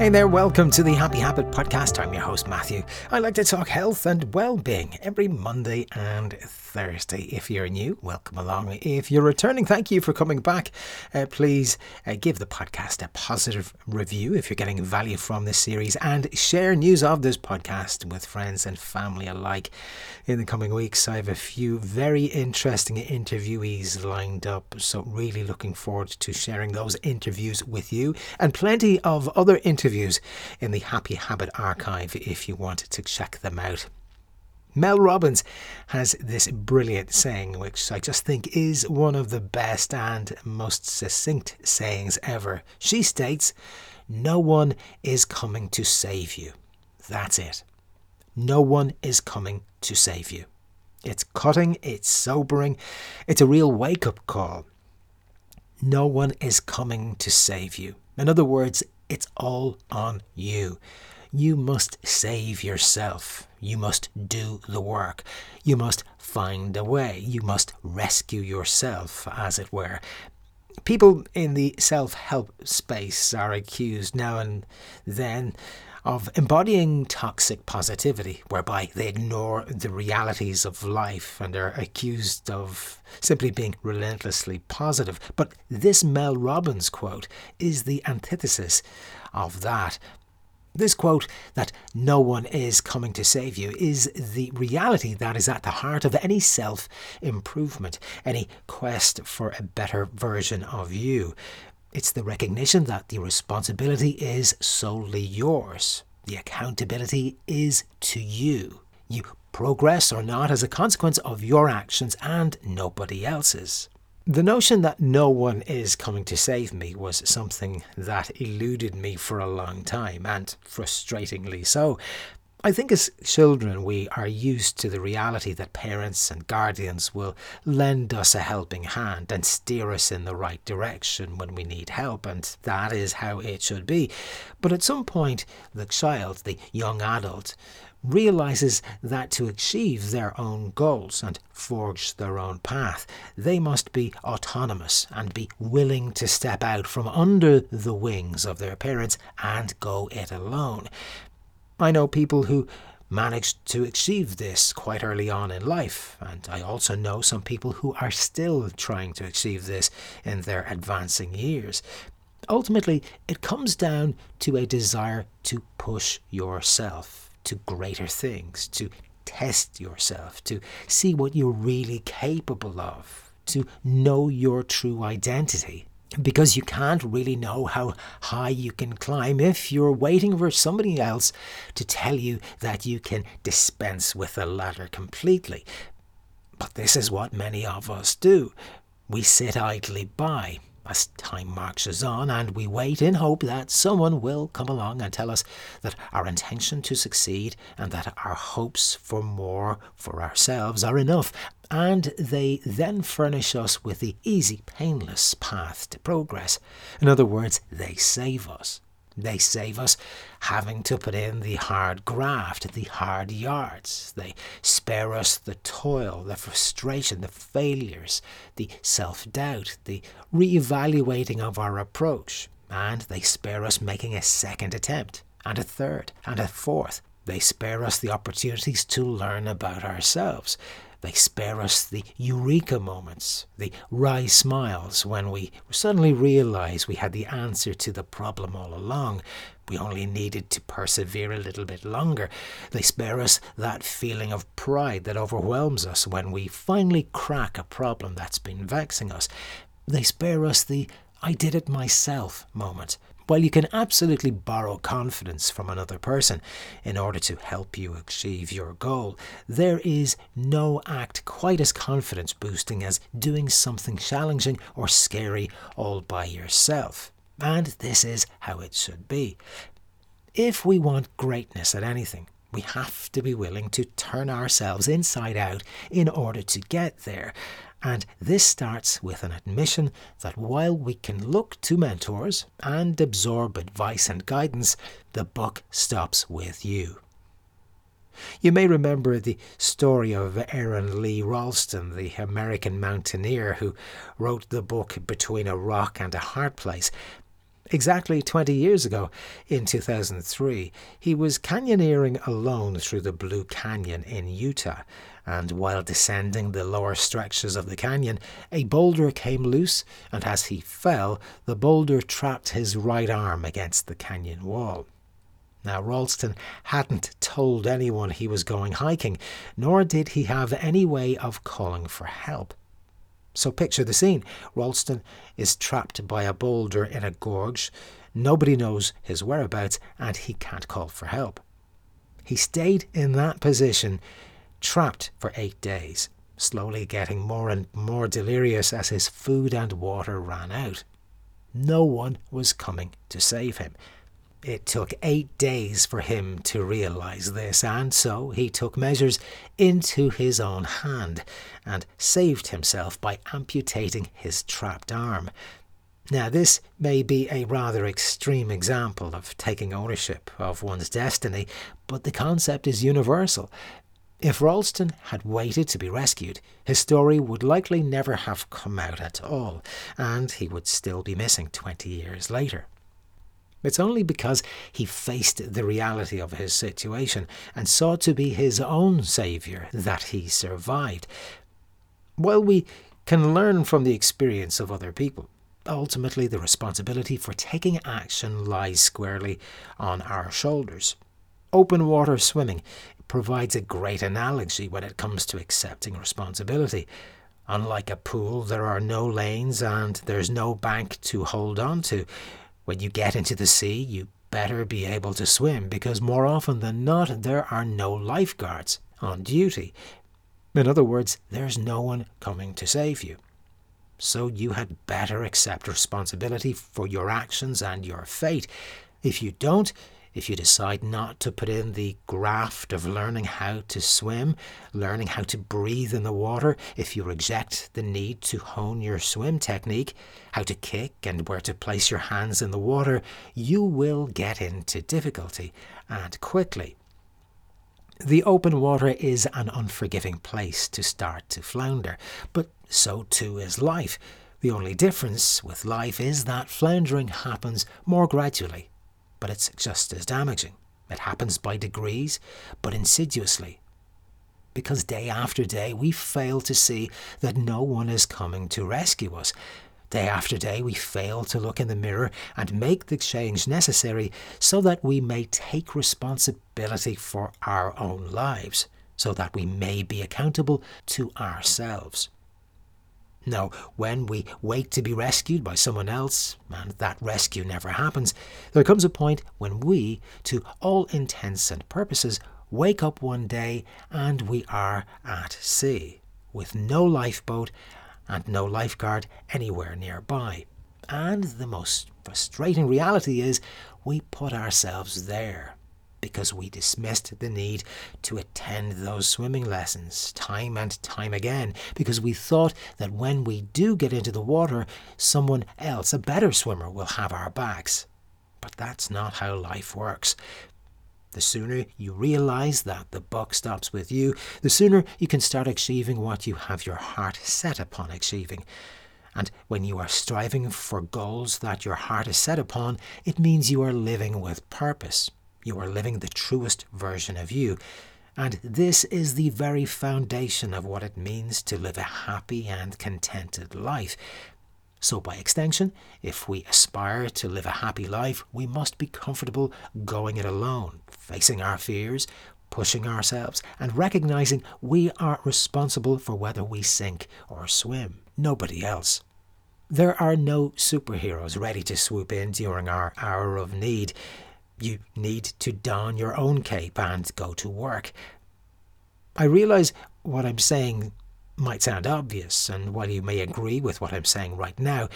Hey there, welcome to the Happy Habit Podcast. I'm your host, Matthew. I like to talk health and well being every Monday and Thursday. If you're new, welcome along. If you're returning, thank you for coming back. Uh, please uh, give the podcast a positive review if you're getting value from this series and share news of this podcast with friends and family alike. In the coming weeks, I have a few very interesting interviewees lined up, so really looking forward to sharing those interviews with you and plenty of other interviews in the Happy Habit archive if you want to check them out. Mel Robbins has this brilliant saying, which I just think is one of the best and most succinct sayings ever. She states, No one is coming to save you. That's it. No one is coming to save you. It's cutting, it's sobering, it's a real wake up call. No one is coming to save you. In other words, it's all on you. You must save yourself. You must do the work. You must find a way. You must rescue yourself, as it were. People in the self help space are accused now and then of embodying toxic positivity, whereby they ignore the realities of life and are accused of simply being relentlessly positive. But this Mel Robbins quote is the antithesis of that. This quote, that no one is coming to save you, is the reality that is at the heart of any self improvement, any quest for a better version of you. It's the recognition that the responsibility is solely yours. The accountability is to you. You progress or not as a consequence of your actions and nobody else's. The notion that no one is coming to save me was something that eluded me for a long time, and frustratingly so. I think as children, we are used to the reality that parents and guardians will lend us a helping hand and steer us in the right direction when we need help, and that is how it should be. But at some point, the child, the young adult, realizes that to achieve their own goals and forge their own path, they must be autonomous and be willing to step out from under the wings of their parents and go it alone. I know people who managed to achieve this quite early on in life, and I also know some people who are still trying to achieve this in their advancing years. Ultimately, it comes down to a desire to push yourself to greater things, to test yourself, to see what you're really capable of, to know your true identity. Because you can't really know how high you can climb if you're waiting for somebody else to tell you that you can dispense with the ladder completely. But this is what many of us do. We sit idly by, as time marches on and we wait in hope that someone will come along and tell us that our intention to succeed and that our hopes for more for ourselves are enough, and they then furnish us with the easy, painless path to progress. In other words, they save us. They save us having to put in the hard graft, the hard yards. They spare us the toil, the frustration, the failures, the self doubt, the re evaluating of our approach. And they spare us making a second attempt, and a third, and a fourth. They spare us the opportunities to learn about ourselves. They spare us the eureka moments, the wry smiles when we suddenly realize we had the answer to the problem all along. We only needed to persevere a little bit longer. They spare us that feeling of pride that overwhelms us when we finally crack a problem that's been vexing us. They spare us the I did it myself moment while you can absolutely borrow confidence from another person in order to help you achieve your goal, there is no act quite as confidence boosting as doing something challenging or scary all by yourself. And this is how it should be. If we want greatness at anything, we have to be willing to turn ourselves inside out in order to get there. And this starts with an admission that while we can look to mentors and absorb advice and guidance, the buck stops with you. You may remember the story of Aron Lee Ralston, the American mountaineer who wrote the book Between a Rock and a Hard Place. Exactly 20 years ago, in 2003, he was canyoneering alone through the Blue Canyon in Utah, and while descending the lower stretches of the canyon, a boulder came loose, and as he fell, the boulder trapped his right arm against the canyon wall. Now, Ralston hadn't told anyone he was going hiking, nor did he have any way of calling for help. So picture the scene. Ralston is trapped by a boulder in a gorge. Nobody knows his whereabouts and he can't call for help. He stayed in that position, trapped for eight days, slowly getting more and more delirious as his food and water ran out. No one was coming to save him. It took eight days for him to realize this, and so he took measures into his own hand and saved himself by amputating his trapped arm. Now, this may be a rather extreme example of taking ownership of one's destiny, but the concept is universal. If Ralston had waited to be rescued, his story would likely never have come out at all, and he would still be missing 20 years later. It's only because he faced the reality of his situation and sought to be his own saviour that he survived. While we can learn from the experience of other people, ultimately the responsibility for taking action lies squarely on our shoulders. Open water swimming provides a great analogy when it comes to accepting responsibility. Unlike a pool, there are no lanes and there's no bank to hold on to. When you get into the sea, you better be able to swim because more often than not, there are no lifeguards on duty. In other words, there's no one coming to save you. So you had better accept responsibility for your actions and your fate. If you don't, if you decide not to put in the graft of learning how to swim, learning how to breathe in the water, if you reject the need to hone your swim technique, how to kick and where to place your hands in the water, you will get into difficulty and quickly. The open water is an unforgiving place to start to flounder, but so too is life. The only difference with life is that floundering happens more gradually but it's just as damaging. It happens by degrees, but insidiously. Because day after day we fail to see that no one is coming to rescue us. Day after day we fail to look in the mirror and make the change necessary so that we may take responsibility for our own lives, so that we may be accountable to ourselves. No, when we wait to be rescued by someone else, and that rescue never happens, there comes a point when we, to all intents and purposes, wake up one day and we are at sea, with no lifeboat and no lifeguard anywhere nearby. And the most frustrating reality is we put ourselves there because we dismissed the need to attend those swimming lessons time and time again, because we thought that when we do get into the water, someone else, a better swimmer, will have our backs. But that's not how life works. The sooner you realize that the buck stops with you, the sooner you can start achieving what you have your heart set upon achieving. And when you are striving for goals that your heart is set upon, it means you are living with purpose. You are living the truest version of you. And this is the very foundation of what it means to live a happy and contented life. So, by extension, if we aspire to live a happy life, we must be comfortable going it alone, facing our fears, pushing ourselves, and recognizing we are responsible for whether we sink or swim, nobody else. There are no superheroes ready to swoop in during our hour of need you need to don your own cape and go to work. I realize what I'm saying might sound obvious, and while you may agree with what I'm saying right now,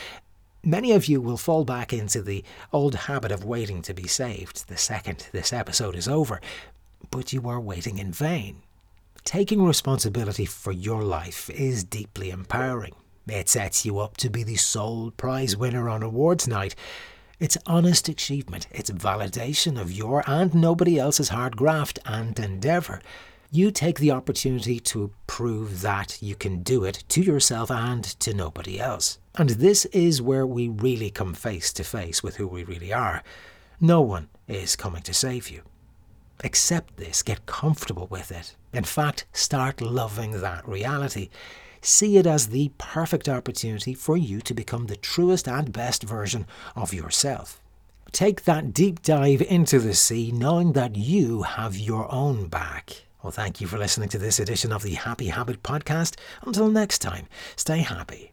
many of you will fall back into the old habit of waiting to be saved the second this episode is over, but you are waiting in vain. Taking responsibility for your life is deeply empowering. It sets you up to be the sole prize winner on awards night it's honest achievement. It's validation of your and nobody else's hard graft and endeavour. you take the opportunity to prove that you can do it to yourself and to nobody else. And this is where we really come face to face with who we really are. No one is coming to save you. Accept this, get comfortable with it. In fact, start loving that reality. See it as the perfect opportunity for you to become the truest and best version of yourself. Take that deep dive into the sea knowing that you have your own back. Well, thank you for listening to this edition of the Happy Habit Podcast. Until next time, stay happy.